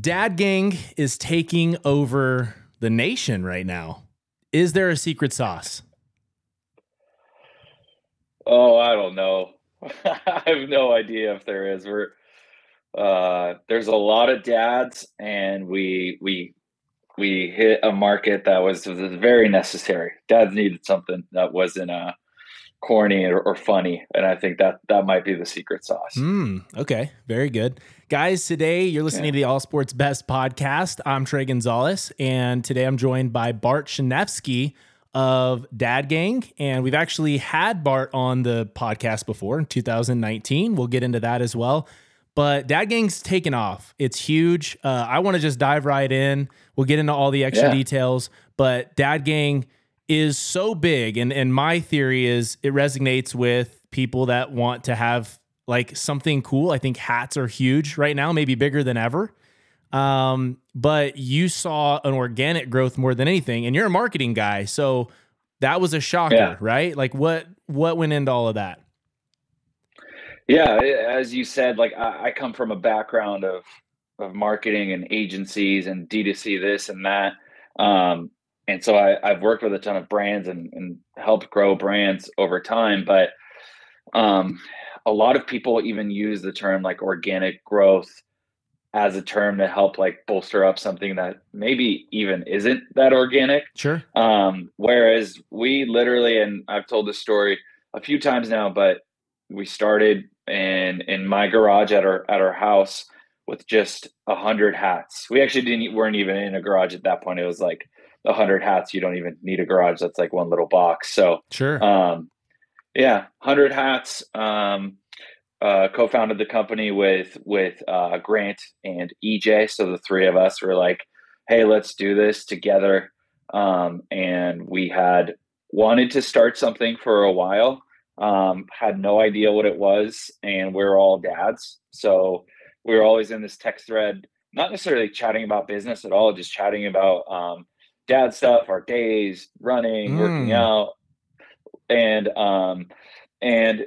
Dad Gang is taking over the nation right now. Is there a secret sauce? Oh, I don't know. I have no idea if there is. We're uh, there's a lot of dads, and we we we hit a market that was, very necessary. Dads needed something that wasn't uh, corny or, or, funny, and I think that that might be the secret sauce. Mm, okay, very good, guys. Today you're listening yeah. to the All Sports Best podcast. I'm Trey Gonzalez, and today I'm joined by Bart Szaniewski of Dad Gang. And we've actually had Bart on the podcast before in 2019. We'll get into that as well. But Dad Gang's taken off. It's huge. Uh, I want to just dive right in. We'll get into all the extra yeah. details. But Dad Gang is so big. And, and my theory is it resonates with people that want to have like something cool. I think hats are huge right now, maybe bigger than ever. Um, but you saw an organic growth more than anything, and you're a marketing guy, so that was a shocker, yeah. right? Like what what went into all of that? Yeah, as you said, like I, I come from a background of of marketing and agencies and D2C this and that. Um, and so I, have worked with a ton of brands and, and helped grow brands over time. But um, a lot of people even use the term like organic growth as a term to help like bolster up something that maybe even isn't that organic. Sure. Um, whereas we literally, and I've told this story a few times now, but we started in in my garage at our at our house with just a hundred hats. We actually didn't weren't even in a garage at that point. It was like a hundred hats. You don't even need a garage. That's like one little box. So sure. Um, yeah, hundred hats. Um, uh, co-founded the company with with uh, Grant and EJ. So the three of us were like, "Hey, let's do this together." Um, and we had wanted to start something for a while, um, had no idea what it was, and we're all dads, so we were always in this text thread, not necessarily chatting about business at all, just chatting about um, dad stuff, our days, running, mm. working out, and um, and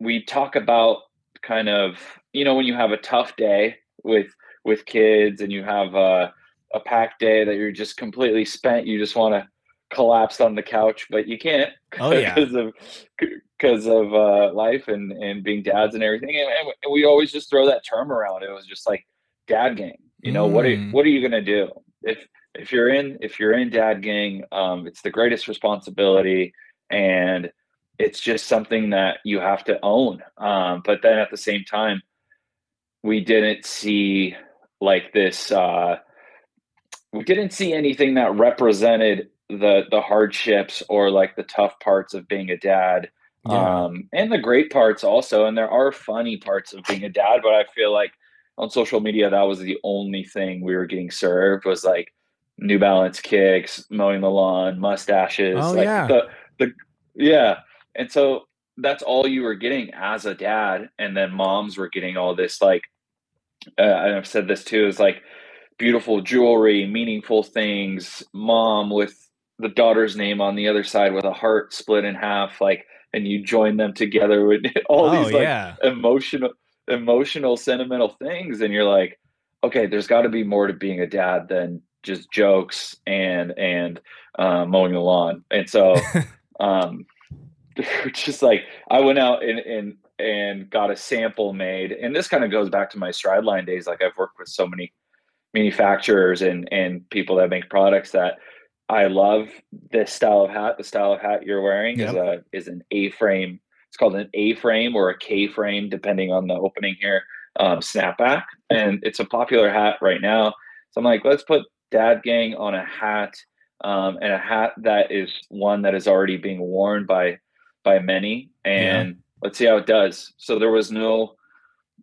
we talk about kind of you know when you have a tough day with with kids and you have a, a packed day that you're just completely spent you just want to collapse on the couch but you can't oh yeah because of because of uh, life and and being dads and everything and, and, we always just throw that term around it was just like dad gang. you know mm. what are mm. what are you gonna do if if you're in if you're in dad gang um, it's the greatest responsibility and it's just something that you have to own. Um, but then at the same time, we didn't see like this. Uh, we didn't see anything that represented the the hardships or like the tough parts of being a dad, yeah. um, and the great parts also. And there are funny parts of being a dad, but I feel like on social media that was the only thing we were getting served was like New Balance kicks, mowing the lawn, mustaches. Oh like yeah. The, the yeah and so that's all you were getting as a dad. And then moms were getting all this, like, uh, and I've said this too, is like beautiful jewelry, meaningful things, mom with the daughter's name on the other side with a heart split in half, like, and you join them together with all oh, these like yeah. emotional, emotional, sentimental things. And you're like, okay, there's got to be more to being a dad than just jokes and, and, uh, mowing the lawn. And so, um, just like I went out and and and got a sample made, and this kind of goes back to my Strideline days. Like I've worked with so many manufacturers and and people that make products that I love this style of hat. The style of hat you're wearing yep. is a is an A frame. It's called an A frame or a K frame, depending on the opening here. Um, snapback, and it's a popular hat right now. So I'm like, let's put Dad Gang on a hat, um, and a hat that is one that is already being worn by by many, and yeah. let's see how it does. So there was no.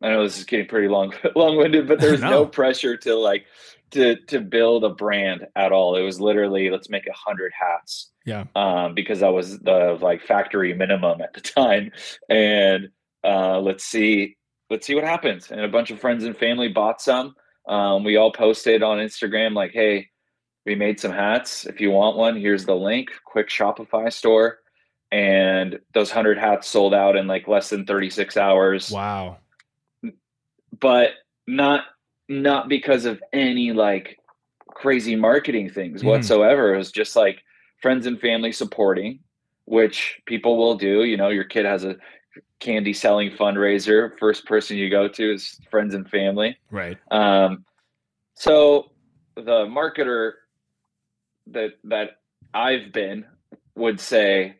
I know this is getting pretty long, long-winded, but there's no. no pressure to like to to build a brand at all. It was literally let's make a hundred hats. Yeah. Um, because that was the like factory minimum at the time, and uh, let's see let's see what happens. And a bunch of friends and family bought some. Um, we all posted on Instagram like, hey, we made some hats. If you want one, here's the link. Quick Shopify store and those 100 hats sold out in like less than 36 hours wow but not not because of any like crazy marketing things mm-hmm. whatsoever. It was just like friends and family supporting, which people will do. You know, your kid has a candy selling fundraiser. First person you go to is friends and family. Right. Um, so the marketer that that I've been would say,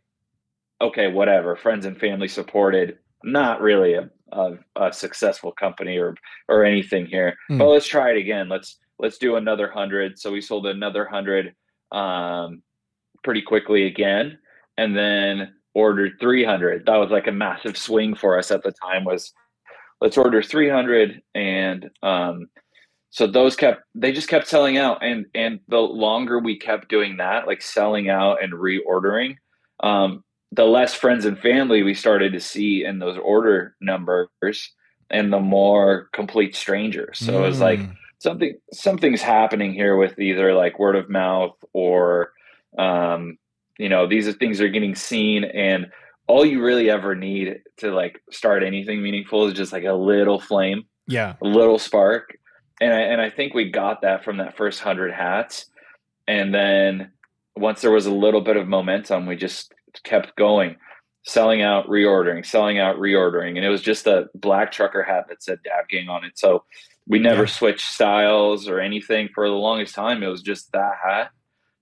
okay, whatever, friends and family supported, not really a, a, a successful company or or anything here. Mm. But let's try it again. Let's let's do another hundred. So we sold another hundred um, pretty quickly again, and then ordered 300. That was like a massive swing for us at the time. Was let's order 300 and um, so those kept they just kept selling out and and the longer we kept doing that like selling out and reordering um, the less friends and family we started to see in those order numbers and the more complete strangers so mm. it was like mm. something something's happening here with either like word of mouth or um, you know these are things that are getting seen and all you really ever need to like start anything meaningful is just like a little flame yeah a little spark and I, and I think we got that from that first hundred hats, and then once there was a little bit of momentum, we just kept going, selling out, reordering, selling out, reordering, and it was just a black trucker hat that said Dad Gang on it. So we never yeah. switched styles or anything for the longest time. It was just that hat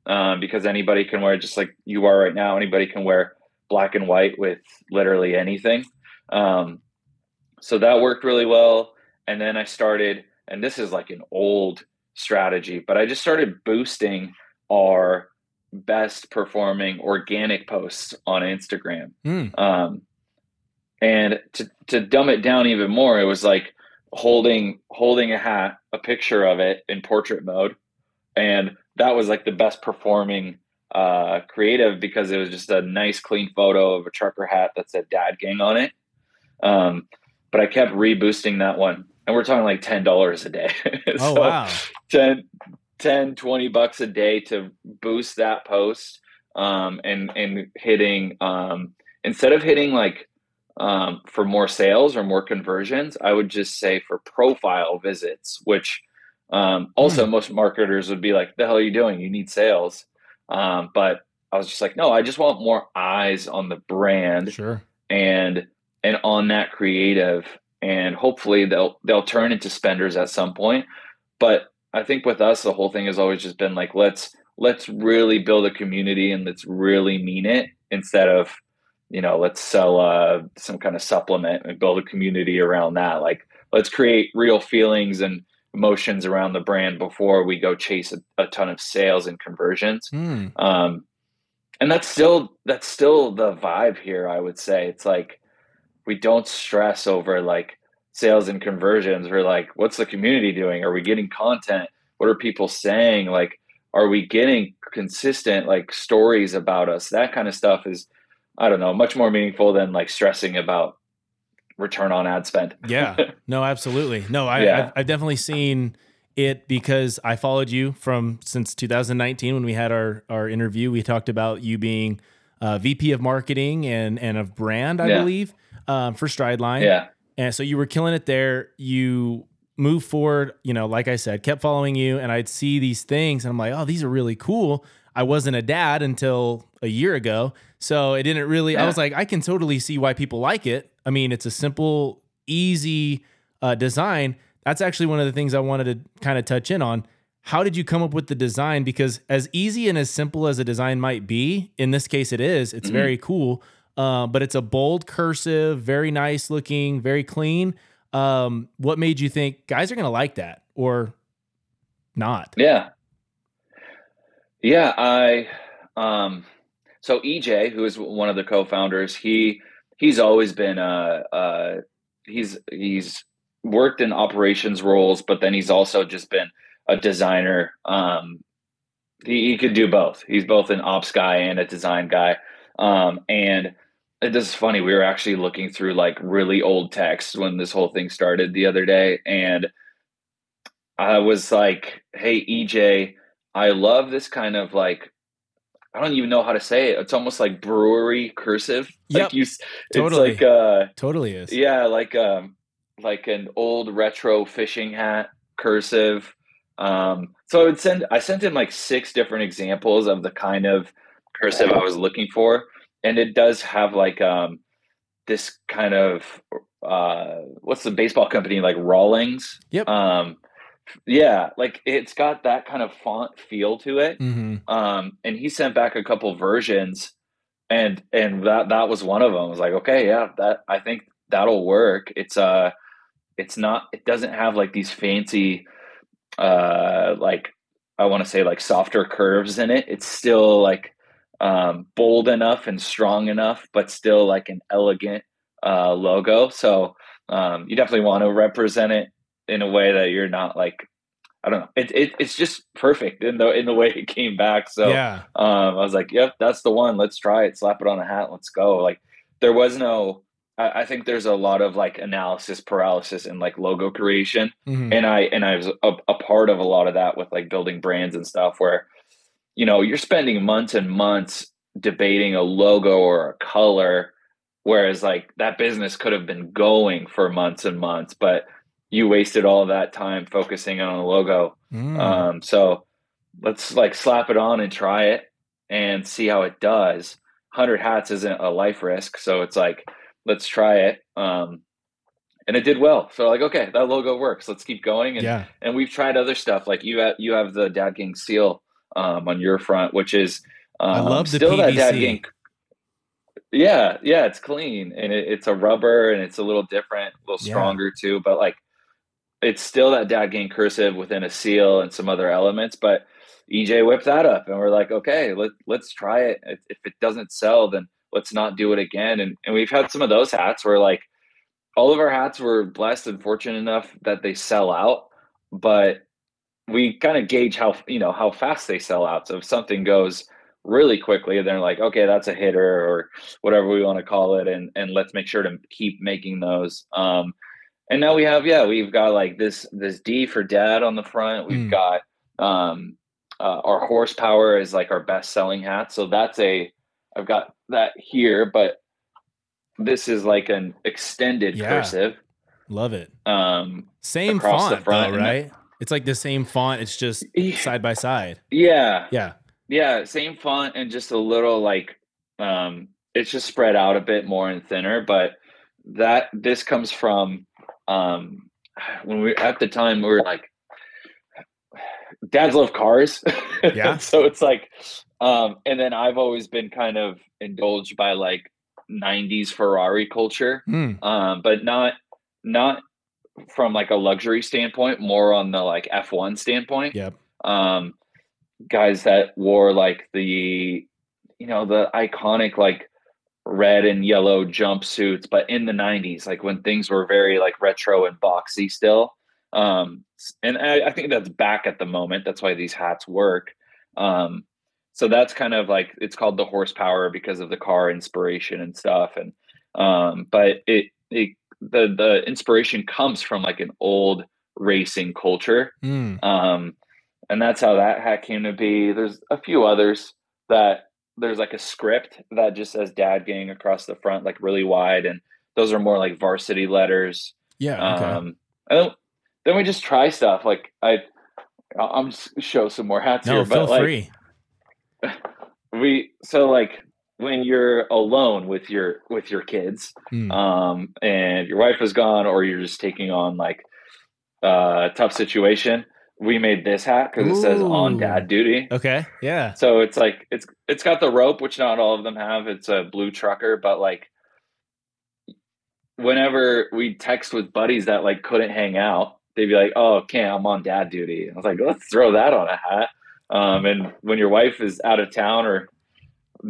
um, because anybody can wear just like you are right now. Anybody can wear black and white with literally anything. Um, so that worked really well. And then I started and this is like an old strategy, but I just started boosting our best performing organic posts on Instagram. Mm. Um, and to, to dumb it down even more, it was like holding holding a hat, a picture of it in portrait mode, and that was like the best performing uh, creative because it was just a nice clean photo of a trucker hat that said "Dad Gang" on it. Um, but I kept reboosting that one and we're talking like ten dollars a day. oh so wow. 10, 10, 20 bucks a day to boost that post um, and and hitting um, instead of hitting like um, for more sales or more conversions, I would just say for profile visits, which um, also mm. most marketers would be like, "The hell are you doing? You need sales." Um, but I was just like, "No, I just want more eyes on the brand." Sure. And and on that creative and hopefully they'll they'll turn into spenders at some point. But I think with us, the whole thing has always just been like let's let's really build a community and let's really mean it instead of you know let's sell uh, some kind of supplement and build a community around that. Like let's create real feelings and emotions around the brand before we go chase a, a ton of sales and conversions. Mm. Um, and that's still that's still the vibe here. I would say it's like we don't stress over like sales and conversions. We're like, what's the community doing? Are we getting content? What are people saying? Like, are we getting consistent like stories about us? That kind of stuff is, I don't know, much more meaningful than like stressing about return on ad spend. yeah, no, absolutely. No, I, yeah. I've, I've definitely seen it because I followed you from since 2019 when we had our our interview. We talked about you being uh, VP of marketing and and of brand, I yeah. believe um, for Strideline. Yeah. And so you were killing it there. You moved forward, you know, like I said, kept following you, and I'd see these things, and I'm like, oh, these are really cool. I wasn't a dad until a year ago. So it didn't really, yeah. I was like, I can totally see why people like it. I mean, it's a simple, easy uh, design. That's actually one of the things I wanted to kind of touch in on. How did you come up with the design? Because as easy and as simple as a design might be, in this case, it is, it's mm-hmm. very cool. Uh, but it's a bold cursive, very nice looking, very clean. Um, what made you think guys are going to like that or not? Yeah. Yeah. I, um, so EJ, who is one of the co-founders, he, he's always been, uh, uh, he's, he's worked in operations roles, but then he's also just been a designer. Um, he, he could do both. He's both an ops guy and a design guy. Um, and it is funny. We were actually looking through like really old texts when this whole thing started the other day, and I was like, "Hey, EJ, I love this kind of like." I don't even know how to say it. It's almost like brewery cursive. Yep. Like you, totally. like uh, totally is. Yeah, like um, like an old retro fishing hat. cursive. Um, so I would send I sent him like six different examples of the kind of cursive I was looking for, and it does have like um, this kind of uh, what's the baseball company like Rawlings? Yep. Um, yeah, like it's got that kind of font feel to it. Mm-hmm. Um, and he sent back a couple versions, and and that that was one of them. I was like, okay, yeah, that I think that'll work. It's uh, it's not. It doesn't have like these fancy, uh, like I want to say like softer curves in it. It's still like um, bold enough and strong enough, but still like an elegant uh, logo. So um, you definitely want to represent it in a way that you're not like I don't know. It, it it's just perfect in the in the way it came back. So yeah, um, I was like, yep, that's the one. Let's try it. Slap it on a hat. Let's go. Like there was no. I, I think there's a lot of like analysis paralysis and like logo creation, Mhm. and I and I was a, a part of a lot of that with like building brands and stuff where, you know, you're spending months and months debating a logo or a color, whereas like that business could have been going for months and months, but you wasted all of that time focusing on a logo. Mm. Um, so let's like slap it on and try it and see how it does. Hundred hats isn't a life risk, so it's like let's try it. Um, and it did well. So like, okay, that logo works. Let's keep going. And yeah, and we've tried other stuff. Like you have you have the Dad Gang seal um, on your front, which is um, I love the still that Dad PVC. Gang. Yeah, yeah, it's clean and it, it's a rubber and it's a little different, a little Yeah. stronger too. But like, it's still that Dad Gang cursive within a seal and some other elements. But EJ whipped that up, and we're like, okay, let let's try it. If, if it doesn't sell, then let's not do it again. And and we've had some of those hats where like all of our hats were blessed and fortunate enough that they sell out, but we kind of gauge how you know how fast they sell out. So if something goes really quickly, they're like, okay, that's a hitter or whatever we want to call it, and and let's make sure to keep making those. Um, and now we have yeah, we've got like this this D for dad on the front. We've Mm. got um, uh, our horsepower is like our best selling hat. So that's a I've got that here, but this is like an extended Yeah. cursive. love it. Um, Same font front though, right? It's like the same font. It's just side by side. yeah, Yeah. Yeah, same font and just a little like um it's just spread out a bit more and thinner, but that this comes from um when we at the time we were like dads love cars. Yeah. so it's like um and then I've always been kind of indulged by like 90s Ferrari culture. Mm. Um but not not from like a luxury standpoint, more on the like F1 standpoint Yep. um, guys that wore like the you know the iconic like red and yellow jumpsuits but in the 90s like when things were very like retro and boxy still um and I, I think that's back at the moment that's why these hats work um so that's kind of like it's called the horsepower because of the car inspiration and stuff and um but it it the the inspiration comes from like an old racing culture Mm. um, and that's how that hat came to be. There's a few others that there's like a script that just says Dad Gang across the front, like really wide, and those are more like varsity letters. Yeah. Okay. Um, and then, we just try stuff. Like I, I'm just show some more hats no, here, feel but like free. we so like when you're alone with your with your kids, Mm. um, and your wife is gone, or you're just taking on like uh, a tough situation. We made this hat because it says on dad duty. Okay. Yeah. So it's like it's it's got the rope, which not all of them have. It's a blue trucker, but like whenever we text with buddies that like couldn't hang out, they'd be like, "Oh, can't I'm on dad duty." I was like, "Let's throw that on a hat." Um, and when your wife is out of town, or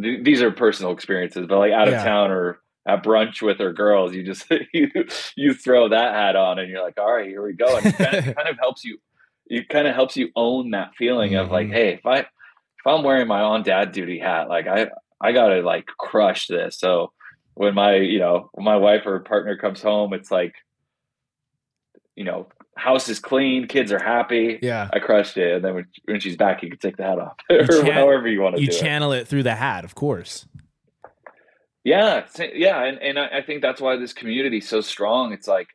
th- these are personal experiences, but like out Yeah. of town or at brunch with her girls, you just you you throw that hat on, and you're like, "All right, here we go." And it kind of, kind of helps you. It kind of helps you own that feeling of like, Mhm. hey, if I if I'm wearing my on dad duty hat, like I I gotta like crush this. So when my you know when my wife or partner comes home, it's like you know house is clean, kids are happy. Yeah. I crushed it, and then when, when she's back, you can take the hat off, or chan- however you want to You do it. channel it through the hat, of course. Yeah, yeah, and and I, I think that's why this community is so strong. It's like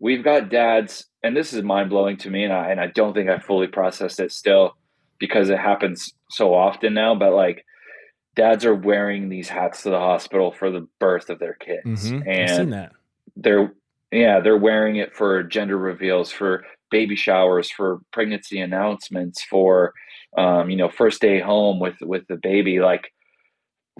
we've got dads, and this is mind blowing to me, and I and I don't think I fully processed it still because it happens so often now. But like, dads are wearing these hats to the hospital for the birth of their kids, Mhm. I've and seen that. they're yeah they're wearing it for gender reveals, for baby showers, for pregnancy announcements, for um, you know first day home with with the baby, like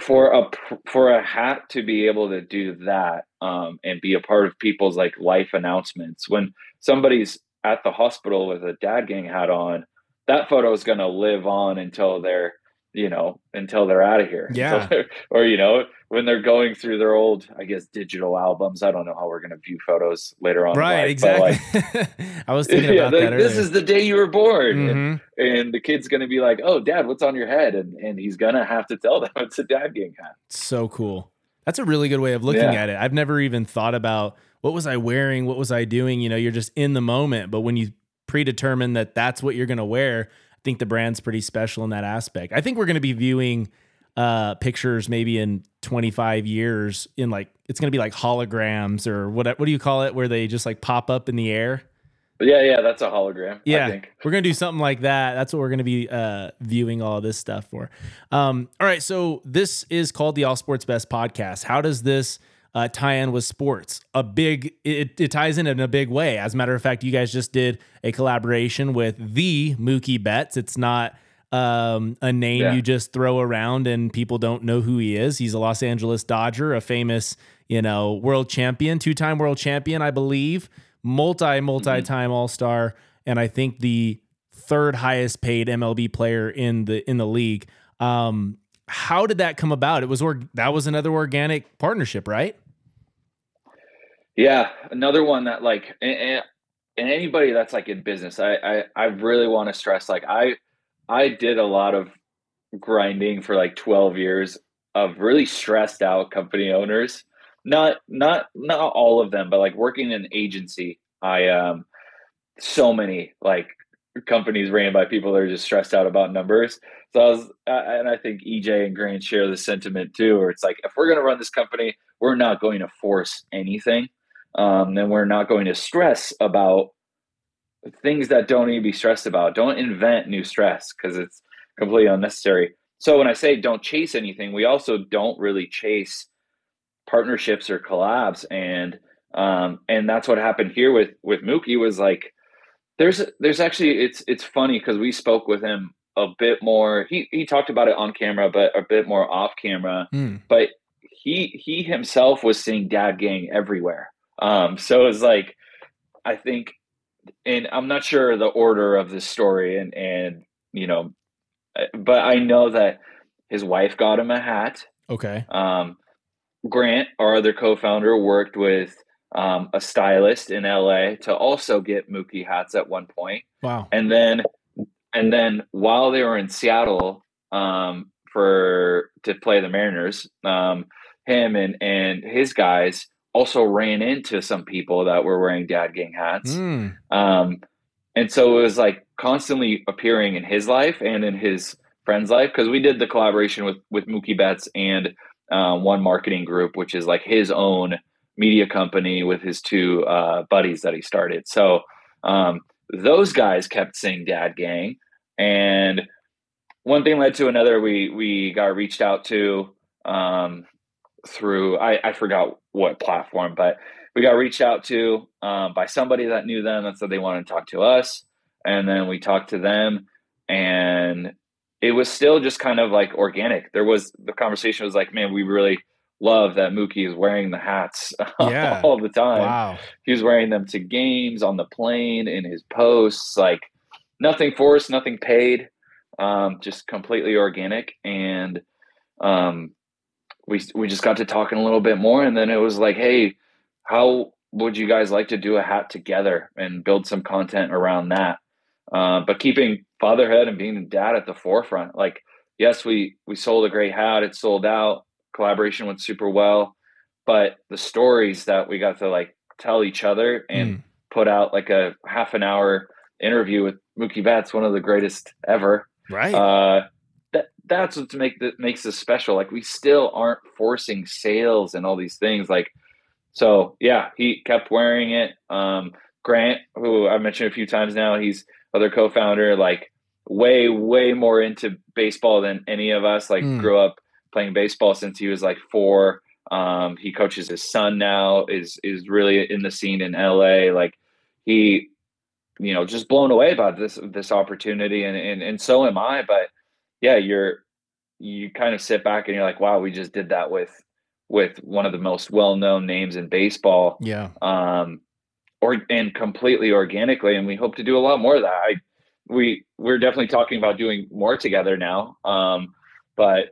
for a for a hat to be able to do that um, and be a part of people's like life announcements. When somebody's at the hospital with a dad gang hat on that photo is going to live on until they're you know until they're out of here Yeah. or you know when they're going through their old i guess digital albums i don't know how we're going to view photos later on Right, life, but, like, exactly. I was thinking yeah, about like, that this earlier. is the day you were born and, Mhm. and the kid's going to be like oh dad what's on your head and and he's going to have to tell them it's a dad gang hat So cool. That's a really good way of looking Yeah. at it. I've never even thought about what was I wearing? What was I doing? You know, you're just in the moment. But when you predetermine that that's what you're going to wear, think the brand's pretty special in that aspect. I think we're going to be viewing uh pictures maybe in 25 years in like it's going to be like holograms or what what do you call it where they just like pop up in the air yeah, yeah, that's a hologram. I yeah, we're gonna do something like that. That's what we're gonna be uh, viewing all this stuff for. Um, all right, so this is called the All Sports Best Podcast. How does this uh, tie in with sports? A big, it, it ties in in a big way. As a matter of fact, you guys just did a collaboration with the Mookie Betts. It's not um, a name Yeah. you just throw around and people don't know who he is. He's a Los Angeles Dodger, a famous, you know, world champion, two time world champion, I believe, multi, multi time All Star, and I think the third highest paid MLB player in the in the league. Um, how did that come about? It was or that was another organic partnership, right? Yeah, another one that like and, and anybody that's like in business, I I, I really want to stress like I I did a lot of grinding for like 12 years of really stressed out company owners. Not not not all of them, but like working in an agency, I um so many like companies ran by people that are just stressed out about numbers. So I was, uh, and I think EJ and Grant share the sentiment too, where it's like if we're going to run this company, we're not going to force anything, um, and we're not going to stress about things that don't need to be stressed about. Don't invent new stress because it's completely unnecessary. So when I say don't chase anything, we also don't really chase partnerships or collabs, and um, and that's what happened here with with Mookie was like there's there's actually it's it's funny because we spoke with him a bit more. He he talked about it on camera, but a bit more off camera. Hmm. But he he himself was seeing Dad Gang everywhere. Um, so it's like I think, and I'm not sure the order of the story, and and you know, uh, but I know that his wife got him a hat. Okay. Um, Grant, our other co-founder, worked with um, a stylist in LA to also get Mookie hats at one point, Wow. and then and then while they were in Seattle um, for to play the Mariners, um, him and and his guys also ran into some people that were wearing Dad Gang hats. Hmm. Um, and so it was like constantly appearing in his life and in his friend's life because we did the collaboration with with Mookie Betts and uh, One Marketing Group, which is like his own media company with his two uh, buddies that he started. So um, those guys kept saying "Dad Gang," and one thing led to another. We we got reached out to um, through I, I forgot what platform, but we got reached out to um, by somebody that knew them and said they wanted to talk to us, and then we talked to them, and it was still just kind of like organic. There was the conversation was like, man, we really love that Mookie is wearing the hats Yeah. all the time. Wow. He was wearing them to games on the plane in his posts, like nothing forced, nothing paid, um, just completely organic. And um, we we just got to talking a little bit more, and then it was like, hey, how would you guys like to do a hat together and build some content around that? Uh, but keeping fatherhood and being a dad at the forefront. Like, yes, we we sold a great hat; it sold out. Collaboration went super well, but the stories that we got to like tell each other and Mm. put out like a half an hour interview with Mookie Betts, one of the greatest ever. Right. Uh, that's what make that makes this special. Like we still aren't forcing sales and all these things. Like so yeah, he kept wearing it. Um, Grant, who I've mentioned a few times now, he's other co-founder, like way, way more into baseball than any of us. Like mm. grew up playing baseball since he was like four. Um, he coaches his son now. is is really in the scene in LA. Like he, you know, just blown away by this this opportunity, and and and so am I. But yeah, you're you kind of sit back and you're like, wow, we just did that with with one of the most well known names in baseball. Yeah. Um, or and completely organically, and we hope to do a lot more of that. I we we're definitely talking about doing more together now. Um, but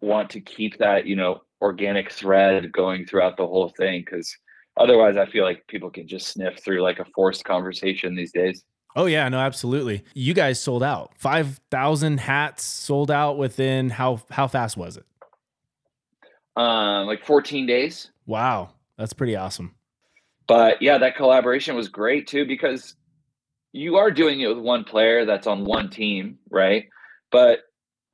want to keep that you know organic thread going throughout the whole thing because otherwise i feel like people can just sniff through like a forced conversation these days oh yeah no absolutely. You guys sold out. 5000 hats sold out within how how fast was it? Um like 14 days. Wow that's pretty awesome. But yeah that collaboration was great too because you are doing it with one player that's on one team right? But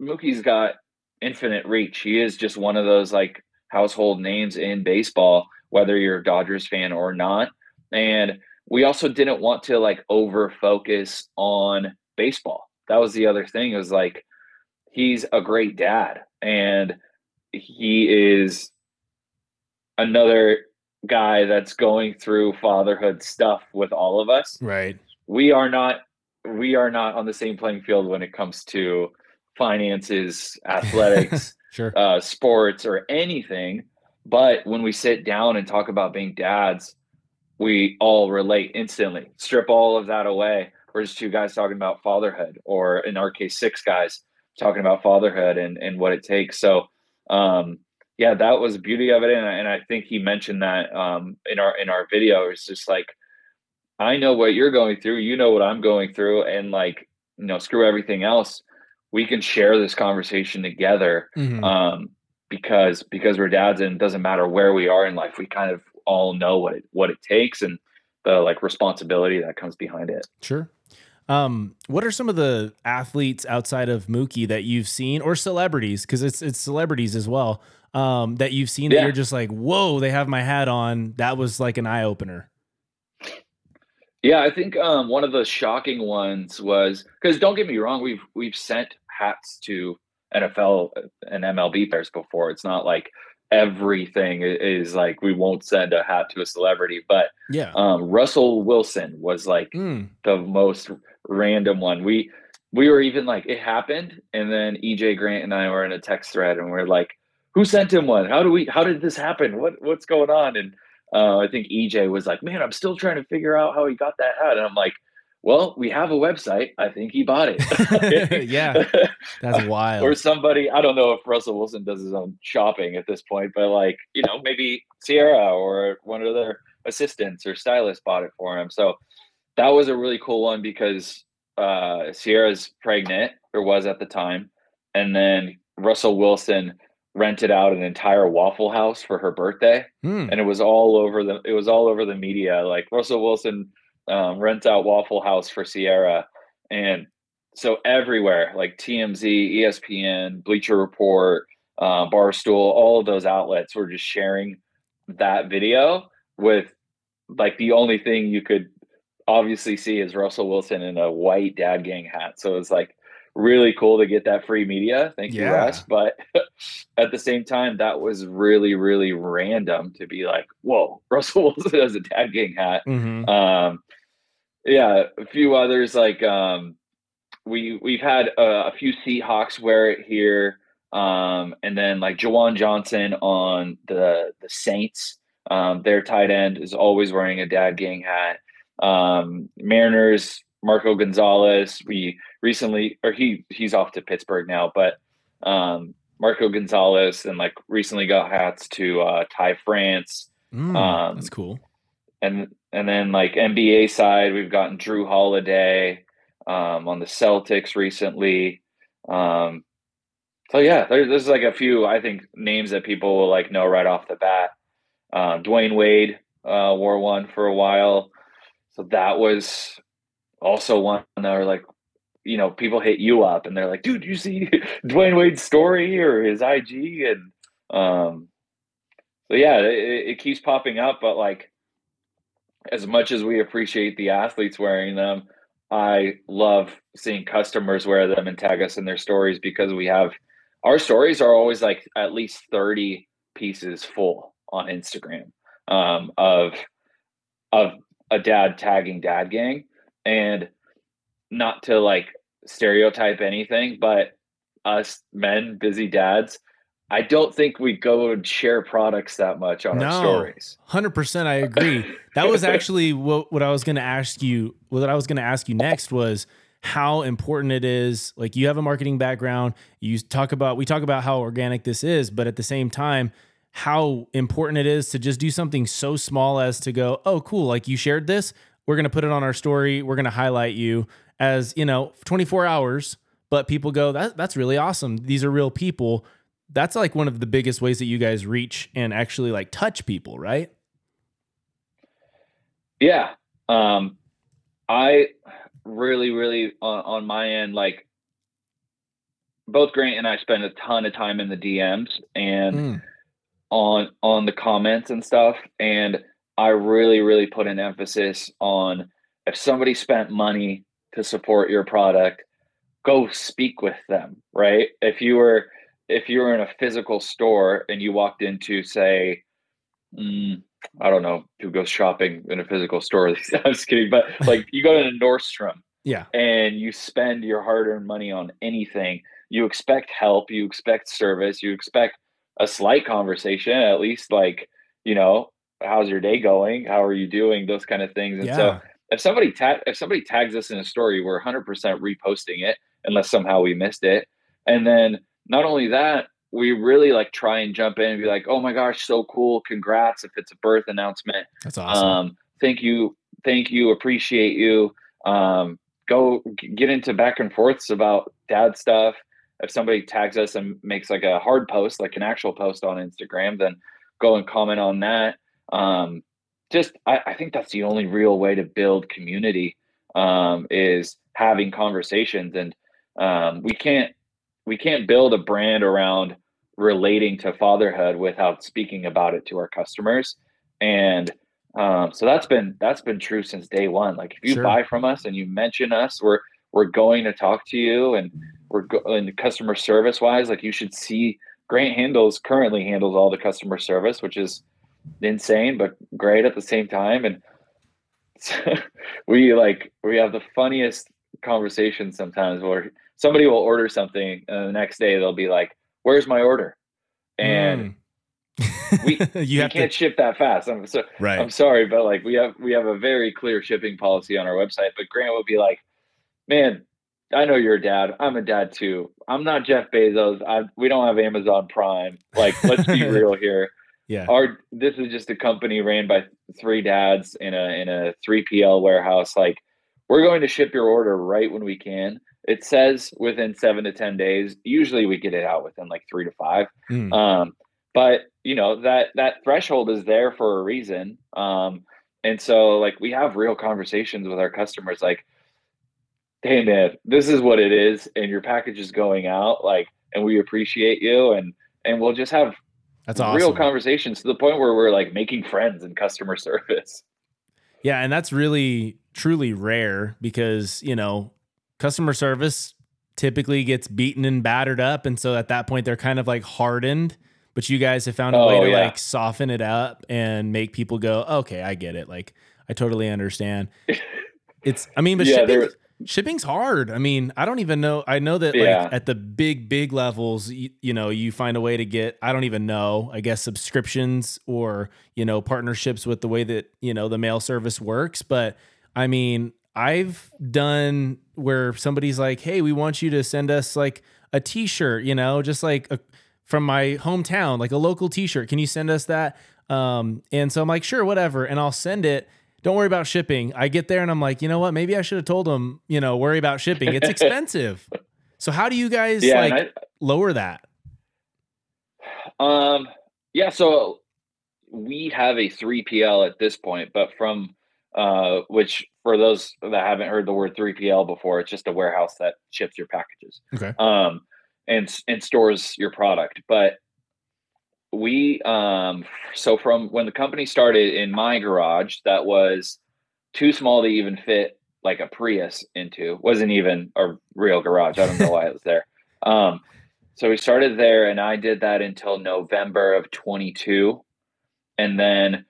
mookie's got infinite reach. He is just one of those like household names in baseball, whether you're a Dodgers fan or not. And we also didn't want to like over focus on baseball. That was the other thing. It was like he's a great dad and he is another guy that's going through fatherhood stuff with all of us. Right. We are not we are not on the same playing field when it comes to finances, athletics, sure. uh, sports, or anything. But when we sit down and talk about being dads, we all relate instantly. Strip all of that away. We're just two guys talking about fatherhood, or in our case, six guys talking about fatherhood and, and what it takes. So, um, yeah, that was the beauty of it, and, and I think he mentioned that um, in our in our video. It's just like I know what you're going through, you know what I'm going through, and like you know, screw everything else we can share this conversation together mm-hmm. um, because because we're dads and it doesn't matter where we are in life we kind of all know what it what it takes and the like responsibility that comes behind it. Sure. Um, what are some of the athletes outside of Mookie that you've seen or celebrities because it's it's celebrities as well um, that you've seen that you're just like whoa they have my hat on. That was like an eye opener yeah, I think um, one of the shocking ones was because don't get me wrong, we've we've sent hats to NFL and MLB players before. It's not like everything is like we won't send a hat to a celebrity, but yeah, um, Russell Wilson was like mm. the most random one. We we were even like it happened, and then EJ Grant and I were in a text thread, and we are like, "Who sent him one? How do we? How did this happen? What what's going on?" And uh, I think EJ was like, "Man, I'm still trying to figure out how he got that hat," and I'm like well, we have a website. I think he bought it. yeah, that's wild. or somebody, I don't know if Russell Wilson does his own shopping at this point, but like, you know, maybe Ciara or one of their assistants or stylists bought it for him. So that was a really cool one because uh, Ciara's pregnant or was at the time. And then Russell Wilson rented out an entire Waffle House for her birthday. Hmm. And it was all over the, it was all over the media. Like Russell Wilson um, rent out Waffle House for Ciara, and so everywhere like TMZ, ESPN, Bleacher Report, uh, Barstool, all of those outlets were just sharing that video with like the only thing you could obviously see is Russell Wilson in a white dad gang hat. So it's like really cool to get that free media. Thank you. Russ. But at the same time, that was really, really random to be like, whoa, Russell Wilson has a dad gang hat. Mm-hmm. Um, yeah, a few others like um, we we've had a, a few Seahawks wear it here, um, and then like Juwan Johnson on the the Saints. Um, their tight end is always wearing a dad gang hat. Um, Mariners Marco Gonzalez. We recently, or he he's off to Pittsburgh now, but um, Marco Gonzalez and like recently got hats to uh, Ty France. Mm, um, that's cool. And and then like NBA side, we've gotten Jrue Holiday um, on the Celtics recently. Um, so yeah, there's, there's like a few I think names that people will like know right off the bat. Um, Dwyane Wade uh, wore one for a while, so that was also one that were like, you know, people hit you up and they're like, dude, you see Dwyane Wade's story or his IG and um, so yeah, it, it keeps popping up, but like as much as we appreciate the athletes wearing them, I love seeing customers wear them and tag us in their stories because we have our stories are always like at least 30 pieces full on Instagram um, of of a dad tagging dad gang. And not to like stereotype anything but us men busy dads I don't think we go and share products that much on no, our stories. Hundred percent, I agree. That was actually what what I was going to ask you. What I was going to ask you next was how important it is. Like you have a marketing background. You talk about we talk about how organic this is, but at the same time, how important it is to just do something so small as to go, oh, cool. Like you shared this. We're going to put it on our story. We're going to highlight you as you know, 24 hours. But people go, that that's really awesome. These are real people that's like one of the biggest ways that you guys reach and actually like touch people, right? Yeah. Um, I really, really on, on my end, like both Grant and I spend a ton of time in the DMs and mm. on on the comments and stuff. And I really, really put an emphasis on if somebody spent money to support your product, go speak with them, right? If you were if you're in a physical store and you walked into, say, mm, I don't know who goes shopping in a physical store. I'm just kidding, but like you go to Nordstrom, yeah, and you spend your hard-earned money on anything. You expect help, you expect service, you expect a slight conversation, at least like you know, how's your day going? How are you doing? Those kind of things. And yeah. so if somebody tag if somebody tags us in a story, we're 100% reposting it unless somehow we missed it, and then not only that, we really like try and jump in and be like, "Oh my gosh, so cool! Congrats!" If it's a birth announcement, that's awesome. Um, thank you, thank you, appreciate you. Um, go get into back and forths about dad stuff. If somebody tags us and makes like a hard post, like an actual post on Instagram, then go and comment on that. Um, just, I, I, think that's the only real way to build community um, is having conversations, and um, we can't we can't build a brand around relating to fatherhood without speaking about it to our customers. And um, so that's been that's been true since day one. Like if you sure. buy from us and you mention us we're we're going to talk to you and we're go- and customer service wise like you should see grant handles currently handles all the customer service which is insane but great at the same time. And we like we have the funniest conversations sometimes where somebody will order something and the next day they'll be like, "Where's my order?" And mm. we, you we can't to... ship that fast. I'm so right. I'm sorry, but like we have we have a very clear shipping policy on our website. But Grant would be like, "Man, I know you're a dad. I'm a dad too. I'm not Jeff Bezos. I we don't have Amazon Prime. Like, let's be real here. Yeah. Our this is just a company ran by three dads in a in a 3PL warehouse. Like, we're going to ship your order right when we can. It says within seven to ten days. Usually, we get it out within like three to five. Mm. Um, but you know that that threshold is there for a reason. Um, and so, like, we have real conversations with our customers, like, "Hey, man, this is what it is, and your package is going out. Like, and we appreciate you, and and we'll just have that's awesome. real conversations to the point where we're like making friends in customer service. Yeah, and that's really truly rare because you know customer service typically gets beaten and battered up. And so at that point, they're kind of like hardened. But you guys have found a oh, way to yeah. like soften it up and make people go, okay, I get it. Like, I totally understand. It's, I mean, but yeah, shipping, shipping's hard. I mean, I don't even know. I know that yeah. like at the big, big levels, you, you know, you find a way to get, I don't even know, I guess subscriptions or, you know, partnerships with the way that, you know, the mail service works. But I mean, I've done where somebody's like, "Hey, we want you to send us like a T-shirt, you know, just like a, from my hometown, like a local T-shirt. Can you send us that?" Um, and so I'm like, "Sure, whatever," and I'll send it. Don't worry about shipping. I get there and I'm like, you know what? Maybe I should have told them, you know, worry about shipping. It's expensive. so how do you guys yeah, like I, lower that? Um, yeah. So we have a 3PL at this point, but from uh, which for those that haven't heard the word 3PL before, it's just a warehouse that ships your packages. Okay. Um, and and stores your product. But we um so from when the company started in my garage that was too small to even fit like a Prius into. Wasn't even a real garage. I don't know why it was there. Um, so we started there, and I did that until November of 22, and then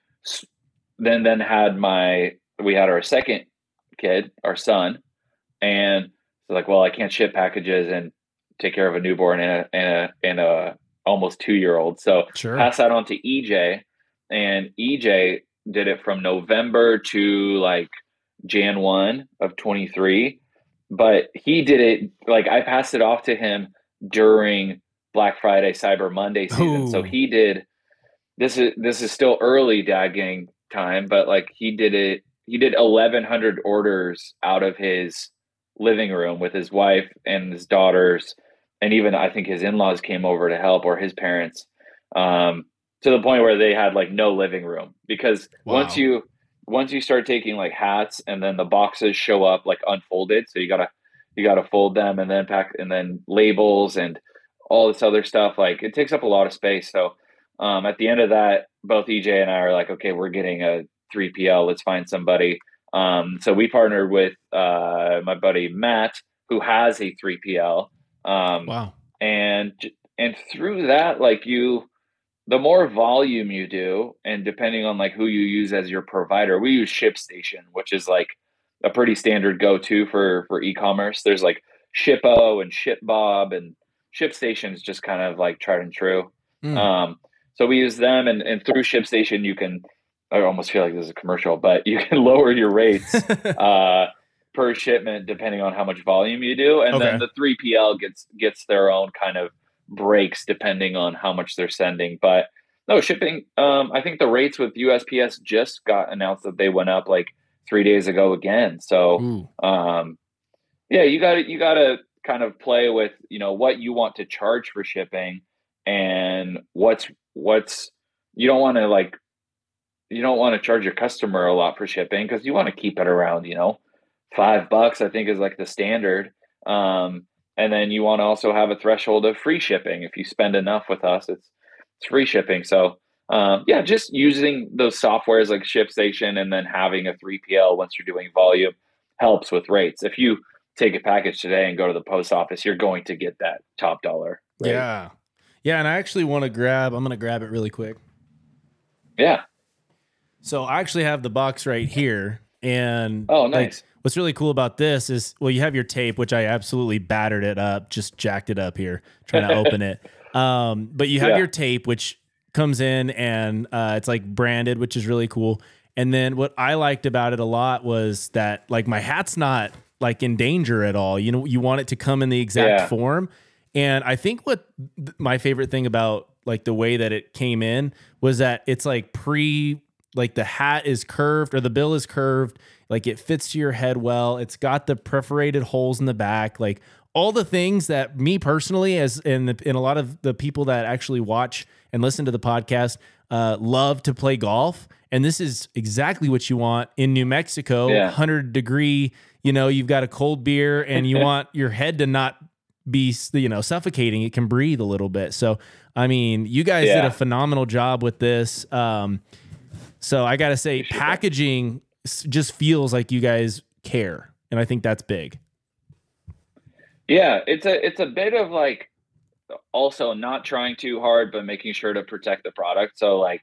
then then had my we had our second kid, our son, and so like, well, I can't ship packages and take care of a newborn and a and a, and a almost two year old. So sure. pass that on to EJ, and EJ did it from November to like Jan 1 of 23. But he did it like I passed it off to him during Black Friday, Cyber Monday season. Ooh. So he did this is this is still early dad gang time, but like he did it he did 1100 orders out of his living room with his wife and his daughters and even I think his in-laws came over to help or his parents um, to the point where they had like no living room because wow. once you once you start taking like hats and then the boxes show up like unfolded so you gotta you gotta fold them and then pack and then labels and all this other stuff like it takes up a lot of space so um, at the end of that both ej and i are like okay we're getting a 3pl let's find somebody. Um, so we partnered with uh, my buddy matt who has a 3pl um, wow. and and through that like you the more volume you do and depending on like who you use as your provider we use shipstation which is like a pretty standard go-to for for e-commerce. There's like shippo and shipbob and shipstation is just kind of like tried and true. Mm. um, so we use them and, and through shipstation you can i almost feel like this is a commercial but you can lower your rates uh, per shipment depending on how much volume you do and okay. then the 3pl gets gets their own kind of breaks depending on how much they're sending. But no shipping. Um, I think the rates with USPS just got announced that they went up like three days ago again. So, um, yeah, you got to you got to kind of play with you know what you want to charge for shipping and what's what's you don't want to like you don't want to charge your customer a lot for shipping because you want to keep it around you know five bucks i think is like the standard um and then you want to also have a threshold of free shipping. If you spend enough with us, it's it's free shipping. So um, yeah, just using those softwares like ShipStation and then having a 3PL once you're doing volume helps with rates. If you take a package today and go to the post office, you're going to get that top dollar. Yeah. Yeah. And I actually want to grab, I'm going to grab it really quick. Yeah. So I actually have the box right here. And oh, nice. Like, what's really cool about this is well you have your tape which i absolutely battered it up just jacked it up here trying to open it um, but you have yeah. your tape which comes in and uh, it's like branded which is really cool and then what i liked about it a lot was that like my hat's not like in danger at all you know you want it to come in the exact yeah. form and i think what th- my favorite thing about like the way that it came in was that it's like pre like the hat is curved or the bill is curved like it fits to your head well. It's got the perforated holes in the back. Like all the things that me personally, as in the, in a lot of the people that actually watch and listen to the podcast, uh, love to play golf. And this is exactly what you want in New Mexico, yeah. 100 degree. You know, you've got a cold beer and you want your head to not be you know suffocating it can breathe a little bit so i mean you guys yeah. did a phenomenal job with this um so i gotta say packaging just feels like you guys care, and I think that's big. Yeah, it's a it's a bit of like also not trying too hard, but making sure to protect the product. So like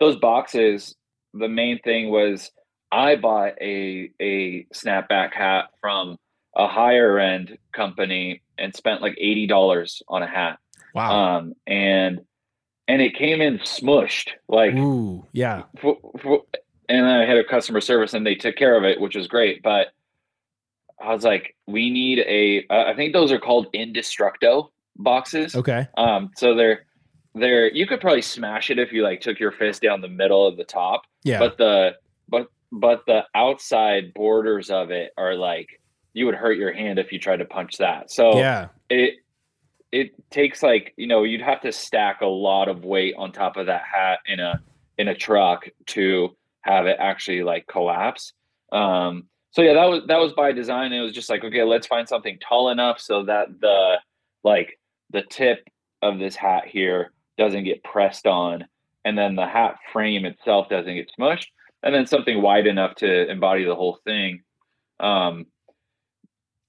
those boxes, the main thing was I bought a a snapback hat from a higher end company and spent like eighty dollars on a hat. Wow. Um, and and it came in smushed. Like, Ooh, yeah. For, for, and I had a customer service and they took care of it, which was great. But I was like, we need a. Uh, I think those are called Indestructo boxes. Okay. Um, so they're they're you could probably smash it if you like took your fist down the middle of the top. Yeah. But the but but the outside borders of it are like you would hurt your hand if you tried to punch that. So yeah, it it takes like you know you'd have to stack a lot of weight on top of that hat in a in a truck to have it actually like collapse. Um, so yeah, that was that was by design. It was just like, okay, let's find something tall enough so that the like the tip of this hat here doesn't get pressed on, and then the hat frame itself doesn't get smushed, and then something wide enough to embody the whole thing. Um,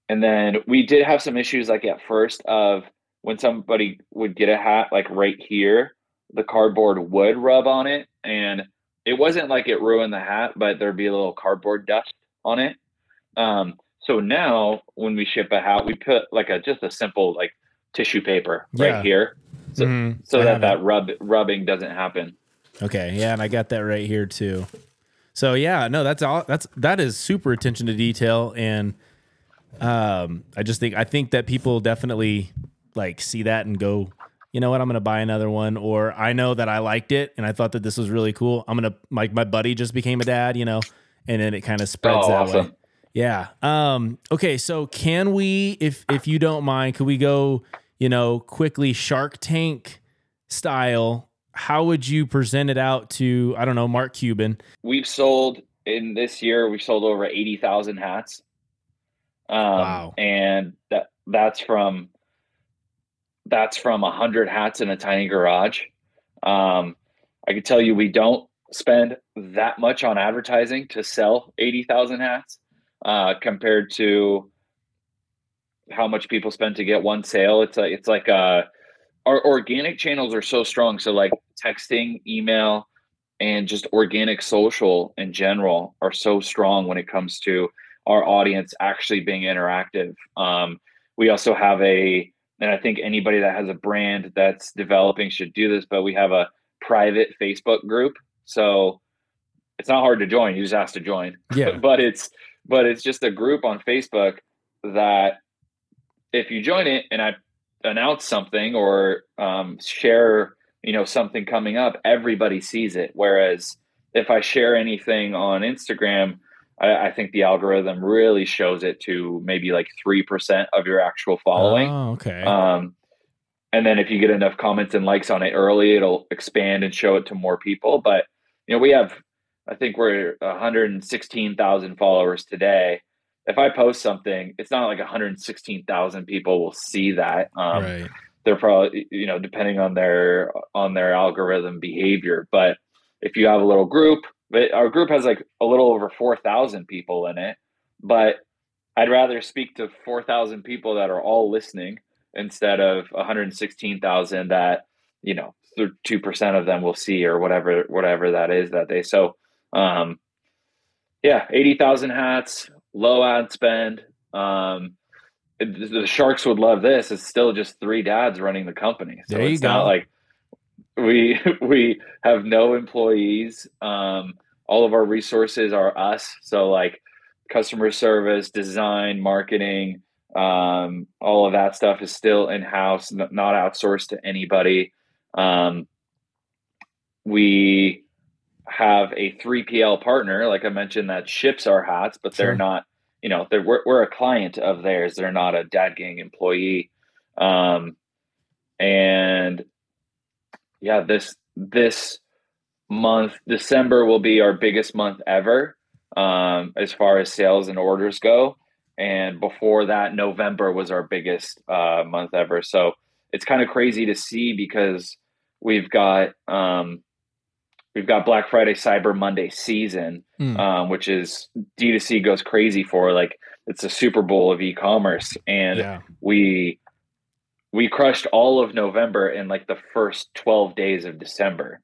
and then we did have some issues like at first of when somebody would get a hat like right here, the cardboard would rub on it and it wasn't like it ruined the hat, but there'd be a little cardboard dust on it. Um, so now when we ship a hat, we put like a just a simple like tissue paper right Yeah. here, so, Mhm. so that that rub rubbing doesn't happen. Okay, yeah, and I got that right here too. So yeah, no, that's all. That's that is super attention to detail, and um, I just think I think that people definitely like see that and go, you know what, I'm gonna buy another one, or I know that I liked it and I thought that this was really cool. I'm gonna like my buddy just became a dad, you know, and then it kind of spreads Oh, that awesome. way. Yeah. Um, okay, so can we, if if you don't mind, could we go, you know, quickly Shark Tank style? How would you present it out to I don't know Mark Cuban? We've sold in this year. We've sold over eighty thousand hats. Um, Wow. And that that's from that's from a hundred hats in a tiny garage. Um, I can tell you, we don't spend that much on advertising to sell eighty thousand hats uh, compared to how much people spend to get one sale. It's like it's like uh, our organic channels are so strong. So like texting, email, and just organic social in general are so strong when it comes to our audience actually being interactive. Um, we also have a, and I think anybody that has a brand that's developing should do this, but we have a private Facebook group. So it's not hard to join. You just ask to join Yeah. but it's but it's just a group on Facebook that if you join it and I announce something or um, share you know something coming up, everybody sees it. Whereas if I share anything on Instagram, I, I think the algorithm really shows it to maybe like three percent of your actual following. Oh, okay. Um, and then if you get enough comments and likes on it early, it'll expand and show it to more people. But you know, we have, I think we're 116,000 followers today. If I post something, it's not like 116,000 people will see that. Um, right. They're probably, you know, depending on their on their algorithm behavior. But if you have a little group, but our group has like a little over 4,000 people in it. But I'd rather speak to 4,000 people that are all listening instead of 116,000 that you know two percent of them will see or whatever whatever that is that day. So, um, yeah, 80,000 hats, low ad spend. Um, the Sharks would love this. It's still just three dads running the company. So There you it's not like we we have no employees. Um, all of our resources are us. So like customer service, design, marketing, um, all of that stuff is still in house, not outsourced to anybody. Um, we have a 3PL partner, like I mentioned, that ships our hats, but they're Sure. not, you know, they're, we're, we're a client of theirs. They're not a Dad Gang employee. Um, and yeah, this, this month, December will be our biggest month ever um, as far as sales and orders go. And before that, November was our biggest uh, month ever. So it's kind of crazy to see because we've got um, we've got Black Friday, Cyber Monday season, Mm. um, which is D2C goes crazy for like it's a Super Bowl of e-commerce, and yeah. we we crushed all of November in like the first 12 days of December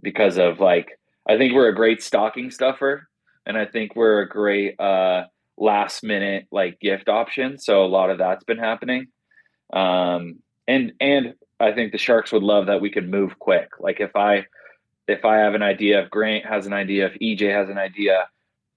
because of like I think we're a great stocking stuffer and I think we're a great uh last minute like gift option so a lot of that's been happening um and and I think the sharks would love that we could move quick like if I if I have an idea if Grant has an idea if EJ has an idea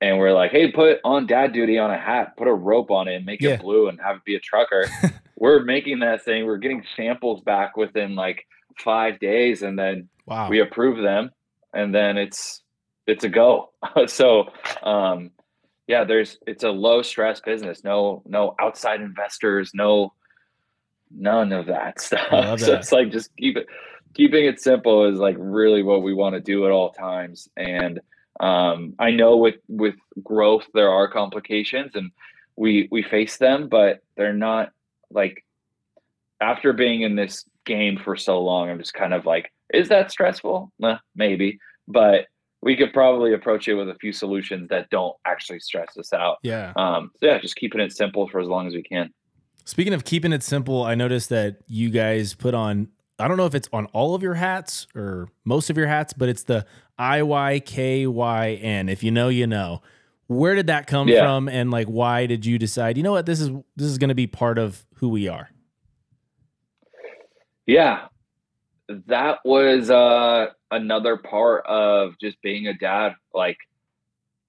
and we're like hey put on dad duty on a hat put a rope on it and make Yeah. it blue and have it be a trucker we're making that thing. We're getting samples back within like five days, and then Wow. we approve them, and then it's it's a go. so, um, yeah, there's it's a low stress business. No no outside investors. No none of that stuff. Love So it's like just keep it keeping it simple is like really what we want to do at all times. And um, I know with with growth there are complications, and we we face them, but they're not like after being in this game for so long. I'm just kind of like, is that stressful? Maybe, but we could probably approach it with a few solutions that don't actually stress us out. Yeah. Um, so yeah, just keeping it simple for as long as we can. Speaking of keeping it simple, I noticed that you guys put on I don't know if it's on all of your hats or most of your hats, but it's the I Y K Y N. If you know, you know. Where did that come yeah. from and like why did you decide, you know what, this is this is going to be part of who we are? Yeah. That was uh another part of just being a dad. Like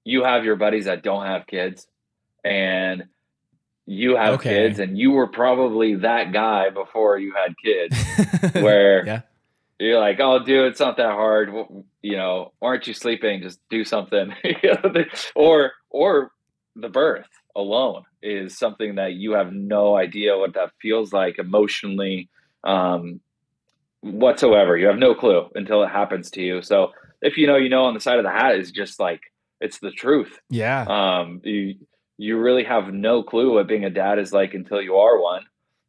you have your buddies that don't have kids and you have okay. kids and you were probably that guy before you had kids where yeah. You're like oh dude it's not that hard. You know aren't you sleeping? Just do something. Or or the birth alone is something that you have no idea what that feels like emotionally um, whatsoever. You have no clue until it happens to you. So if you know you know on the side of the hat is just like it's the truth. Yeah. Um you you really have no clue what being a dad is like until you are one.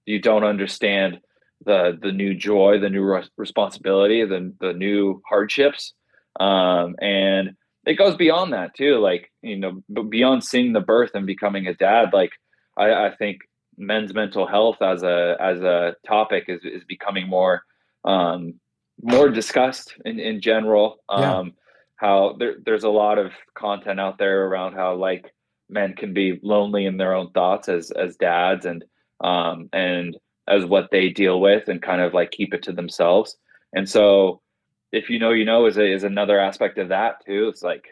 You don't understand the the new joy, the new re- responsibility, the the new hardships, um, and it goes beyond that too. Like you know, beyond seeing the birth and becoming a dad. Like I, I think men's mental health as a as a topic is is becoming more um, more discussed in in general. Yeah. Um, how there, there's a lot of content out there around how like men can be lonely in their own thoughts as as dads and um and as what they deal with and kind of like keep it to themselves. And so if you know you know is a, is another aspect of that too. It's like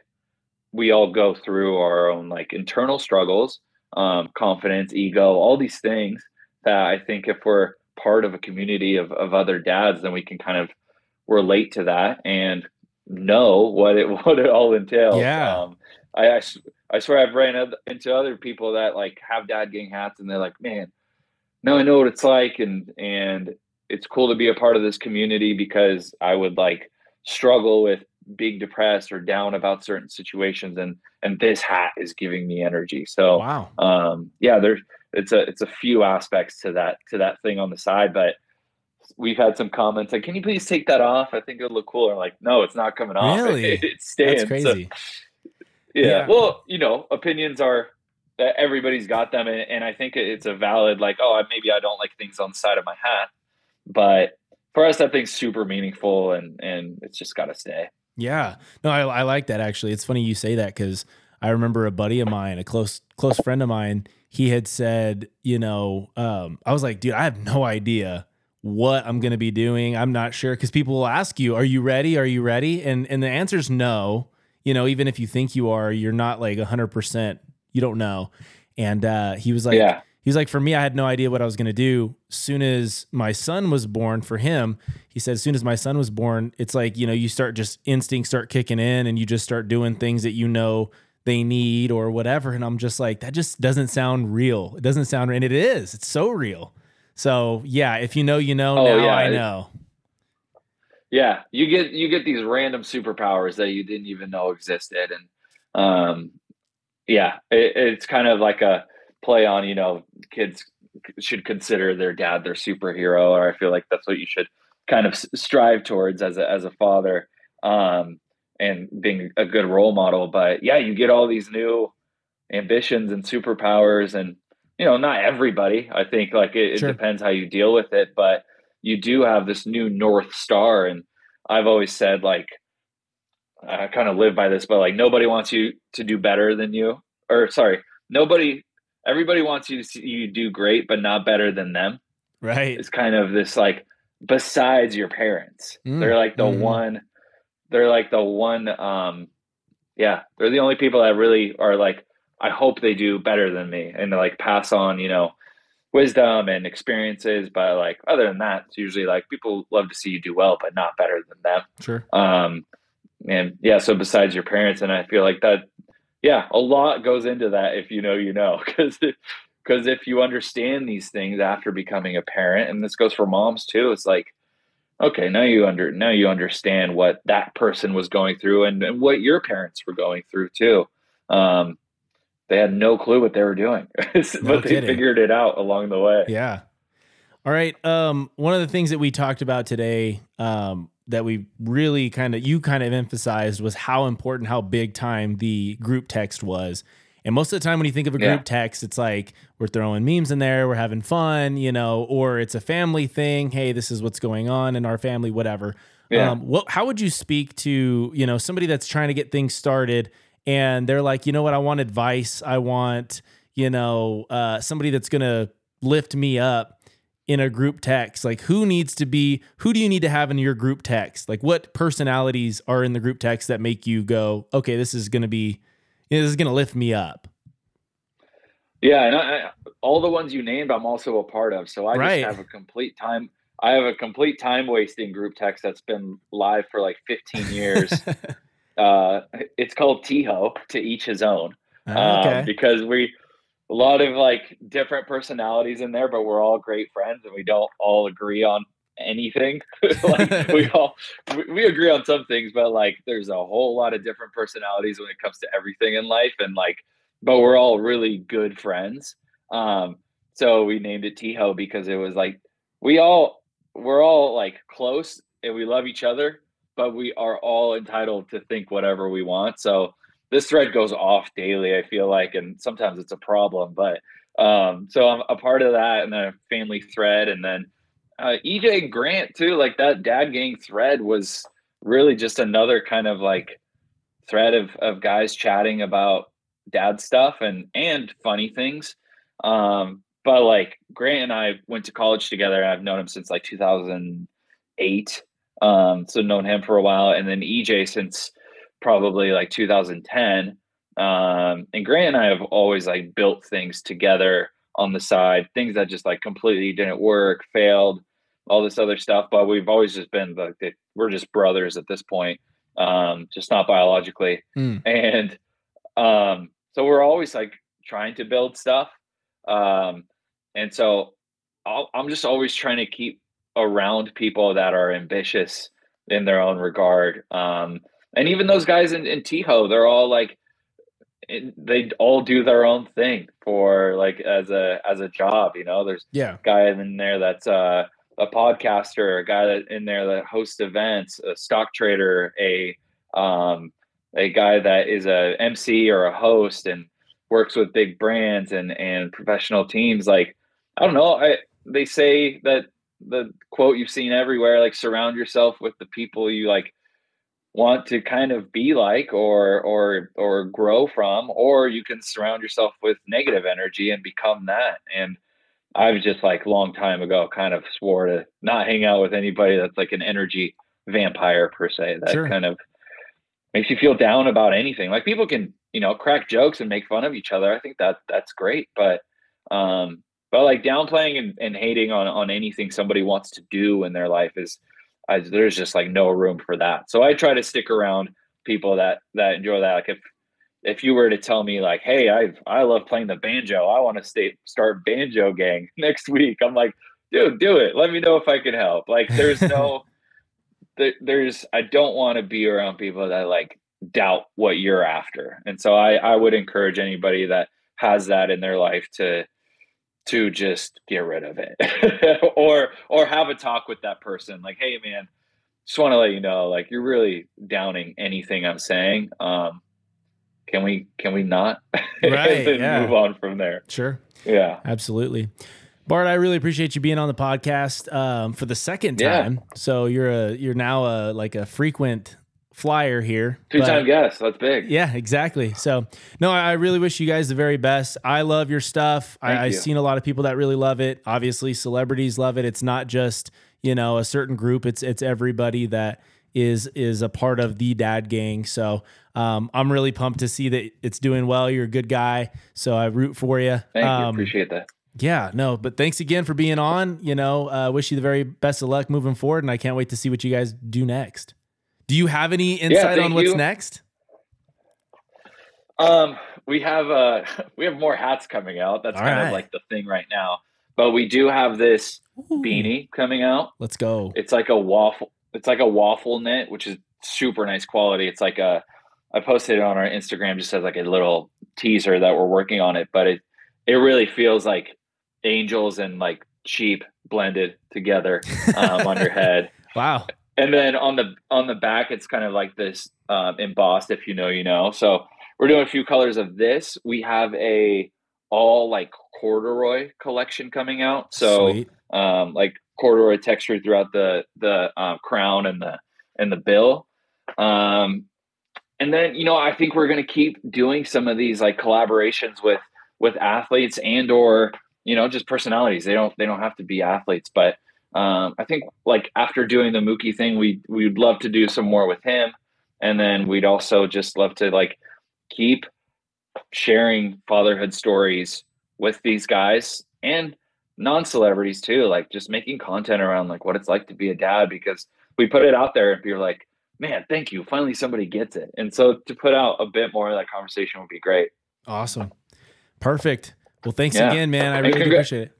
we all go through our own like internal struggles um confidence ego all these things that i think if we're part of a community of, of other dads then we can kind of relate to that and know what it what it all entails. Yeah. Um, I, I I swear I've ran into other people that like have dad gang hats and they're like, man, now I know what it's like and and it's cool to be a part of this community because I would like struggle with being depressed or down about certain situations and and this hat is giving me energy. So wow. um yeah, there's it's a it's a few aspects to that to that thing on the side, but we've had some comments like, "Can you please take that off? I think it'll look cool." I'm like, "No, it's not coming off. Really? It, it stands." That's crazy. So, yeah. yeah. Well, you know, opinions are everybody's got them, and, and I think it's a valid like, oh, maybe I don't like things on the side of my hat, but for us, that thing's super meaningful, and and it's just got to stay. Yeah, no, I, I like that actually. It's funny you say that because I remember a buddy of mine, a close close friend of mine, he had said, you know, um, I was like, dude, I have no idea what I'm going to be doing. I'm not sure because people will ask you, "Are you ready? Are you ready?" And and the answer is no you know, even if you think you are, you're not like 100%, you don't know. And uh, he was like, yeah. he was like, for me, I had no idea what I was going to do. Soon as my son was born for him, he said, as soon as my son was born, it's like, you know, you start just instincts start kicking in and you just start doing things that you know they need or whatever. And I'm just like, that just doesn't sound real. It doesn't sound, and it is, it's so real. So yeah, if you know, you know, oh, now yeah. I know. Yeah, you get you get these random superpowers that you didn't even know existed, and um, yeah, it, it's kind of like a play on you know kids should consider their dad their superhero, or I feel like that's what you should kind of strive towards as a as a father, um, and being a good role model. But yeah, you get all these new ambitions and superpowers, and you know, not everybody. I think like it, sure. it depends how you deal with it, but you do have this new north star and i've always said like i kind of live by this but like nobody wants you to do better than you or sorry nobody everybody wants you to see you do great but not better than them right it's kind of this like besides your parents mm. they're like the mm. one they're like the one um yeah they're the only people that really are like i hope they do better than me and like pass on you know wisdom and experiences. But like other than that, it's usually like people love to see you do well, but not better than them. Sure. Um, and yeah, so besides your parents, and I feel like that, yeah, a lot goes into that. If you know, you know, because because if you understand these things after becoming a parent, and this goes for moms too, it's like okay now you under now you understand what that person was going through and, and what your parents were going through too um, they had no clue what they were doing, no but they kidding. figured it out along the way. Yeah. All right. Um, one of the things that we talked about today, um, that we really kind of you kind of emphasized was how important, how big time the group text was. And most of the time, when you think of a group yeah. text, it's like we're throwing memes in there, we're having fun, you know, or it's a family thing. Hey, this is what's going on in our family, whatever. Yeah. Um, what? How would you speak to you know somebody that's trying to get things started and they're like, you know what, I want advice, I want you know uh, somebody that's gonna lift me up in a group text? Like who needs to be who do you need to have in your group text? Like what personalities are in the group text that make you go okay this is going to be this is going to lift me up yeah and I, all the ones you named i'm also a part of. So i right. just have a complete time i have a complete time wasting group text that's been live for like 15 years. Uh it's called tiho to each his own. Okay. um, because we a lot of like different personalities in there, but we're all great friends and we don't all agree on anything. like we all we, we agree on some things, but like there's a whole lot of different personalities when it comes to everything in life, and like, but we're all really good friends. Um, so we named it Tiho because it was like we all we're all like close and we love each other, but we are all entitled to think whatever we want. So this thread goes off daily. I feel like, and sometimes it's a problem. But um, so I'm a part of that, and a family thread, and then uh, EJ Grant too. Like that dad gang thread was really just another kind of like thread of of guys chatting about dad stuff and and funny things. Um, but like Grant and I went to college together. I've known him since like 2008. Um, so known him for a while, and then EJ since probably like 2010. Um, and Grant and I have always like built things together on the side, things that just like completely didn't work, failed, all this other stuff. But we've always just been like, we're just brothers at this point, um, just not biologically. Mm. And um, so we're always like trying to build stuff. Um, and so i I'm just always trying to keep around people that are ambitious in their own regard. Um, and even those guys in, in Tiho, they're all like they all do their own thing for like as a as a job. You know, there's yeah guy in there that's uh, a podcaster, a guy that in there that hosts events, a stock trader, a um, a guy that is a MC or a host and works with big brands and and professional teams. Like I don't know, I they say that the quote you've seen everywhere, like surround yourself with the people you like want to kind of be like or or or grow from or you can surround yourself with negative energy and become that. And i was just like long time ago kind of swore to not hang out with anybody that's like an energy vampire per se that sure. kind of makes you feel down about anything. Like people can you know crack jokes and make fun of each other. I think that that's great. But um but like downplaying and, and hating on on anything somebody wants to do in their life is I, there's just like no room for that. So I try to stick around people that that enjoy that. Like if if you were to tell me like, hey, I I love playing the banjo, I want to stay start banjo gang next week. I'm like, dude, do it. Let me know if I can help. Like there's no there, there's I don't want to be around people that like doubt what you're after. And so I I would encourage anybody that has that in their life to to just get rid of it. Or or have a talk with that person like hey man just want to let you know like you're really downing anything i'm saying um can we can we not? Right yeah. move on from there. Sure. Yeah. Absolutely. Bart i really appreciate you being on the podcast um, for the second time. Yeah. so you're a you're now a like a frequent flyer here. Two time guest. That's big. Yeah, exactly. So, no, I really wish you guys the very best. I love your stuff. I, I've seen a lot of people that really love it. Obviously, celebrities love it. It's not just you know a certain group. It's it's everybody that is is a part of the Dad Gang. So, um, I'm really pumped to see that it's doing well. You're a good guy, so I root for you. Thank um, you. Appreciate that. Yeah, no, but thanks again for being on. You know, uh, wish you the very best of luck moving forward, and I can't wait to see what you guys do next. Do you have any insight yeah, on what's you. next? Um, we have uh we have more hats coming out. That's All kind right. of like the thing right now. But we do have this Ooh. beanie coming out. Let's go. It's like a waffle. It's like a waffle knit, which is super nice quality. It's like a. I posted it on our Instagram just as like a little teaser that we're working on it, but it it really feels like angels and like sheep blended together um, on your head. Wow. And then on the on the back, it's kind of like this um, embossed. If you know, you know. So we're doing a few colors of this. We have a all like corduroy collection coming out. So um, like corduroy texture throughout the the uh, crown and the and the bill. Um, and then you know I think we're going to keep doing some of these like collaborations with with athletes and or you know just personalities. They don't they don't have to be athletes, but um, I think like after doing the Mookie thing, we we'd love to do some more with him, and then we'd also just love to like keep sharing fatherhood stories with these guys and non-celebrities too like just making content around like what it's like to be a dad because we put it out there and you're like man thank you. Finally somebody gets it. And so to put out a bit more of that conversation would be great. Awesome. Perfect. Well thanks yeah. again man. I really congr- appreciate it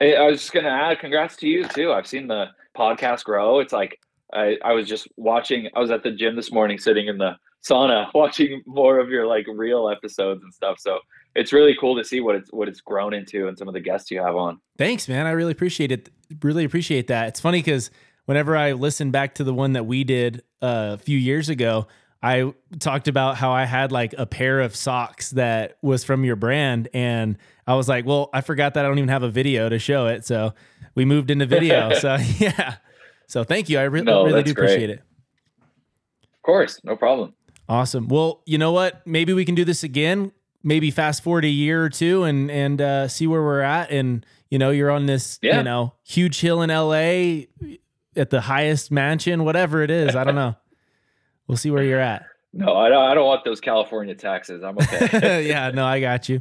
i was just gonna add congrats to you too i've seen the podcast grow it's like I, I was just watching i was at the gym this morning sitting in the sauna watching more of your like real episodes and stuff so it's really cool to see what it's what it's grown into and some of the guests you have on. Thanks, man. I really appreciate it. Really appreciate that. It's funny because whenever I listen back to the one that we did uh, a few years ago, I talked about how I had like a pair of socks that was from your brand, and I was like, "Well, I forgot that I don't even have a video to show it." So we moved into video. so yeah. So thank you. I re- no, really do appreciate it. Of course, no problem. Awesome. Well, you know what? Maybe we can do this again maybe fast forward a year or two and and uh, see where we're at. And you know, you're on this yeah. you know huge hill in LA at the highest mansion, whatever it is. I don't know. We'll see where you're at. No, I don't, I don't want those California taxes. I'm okay. yeah, no, I got you.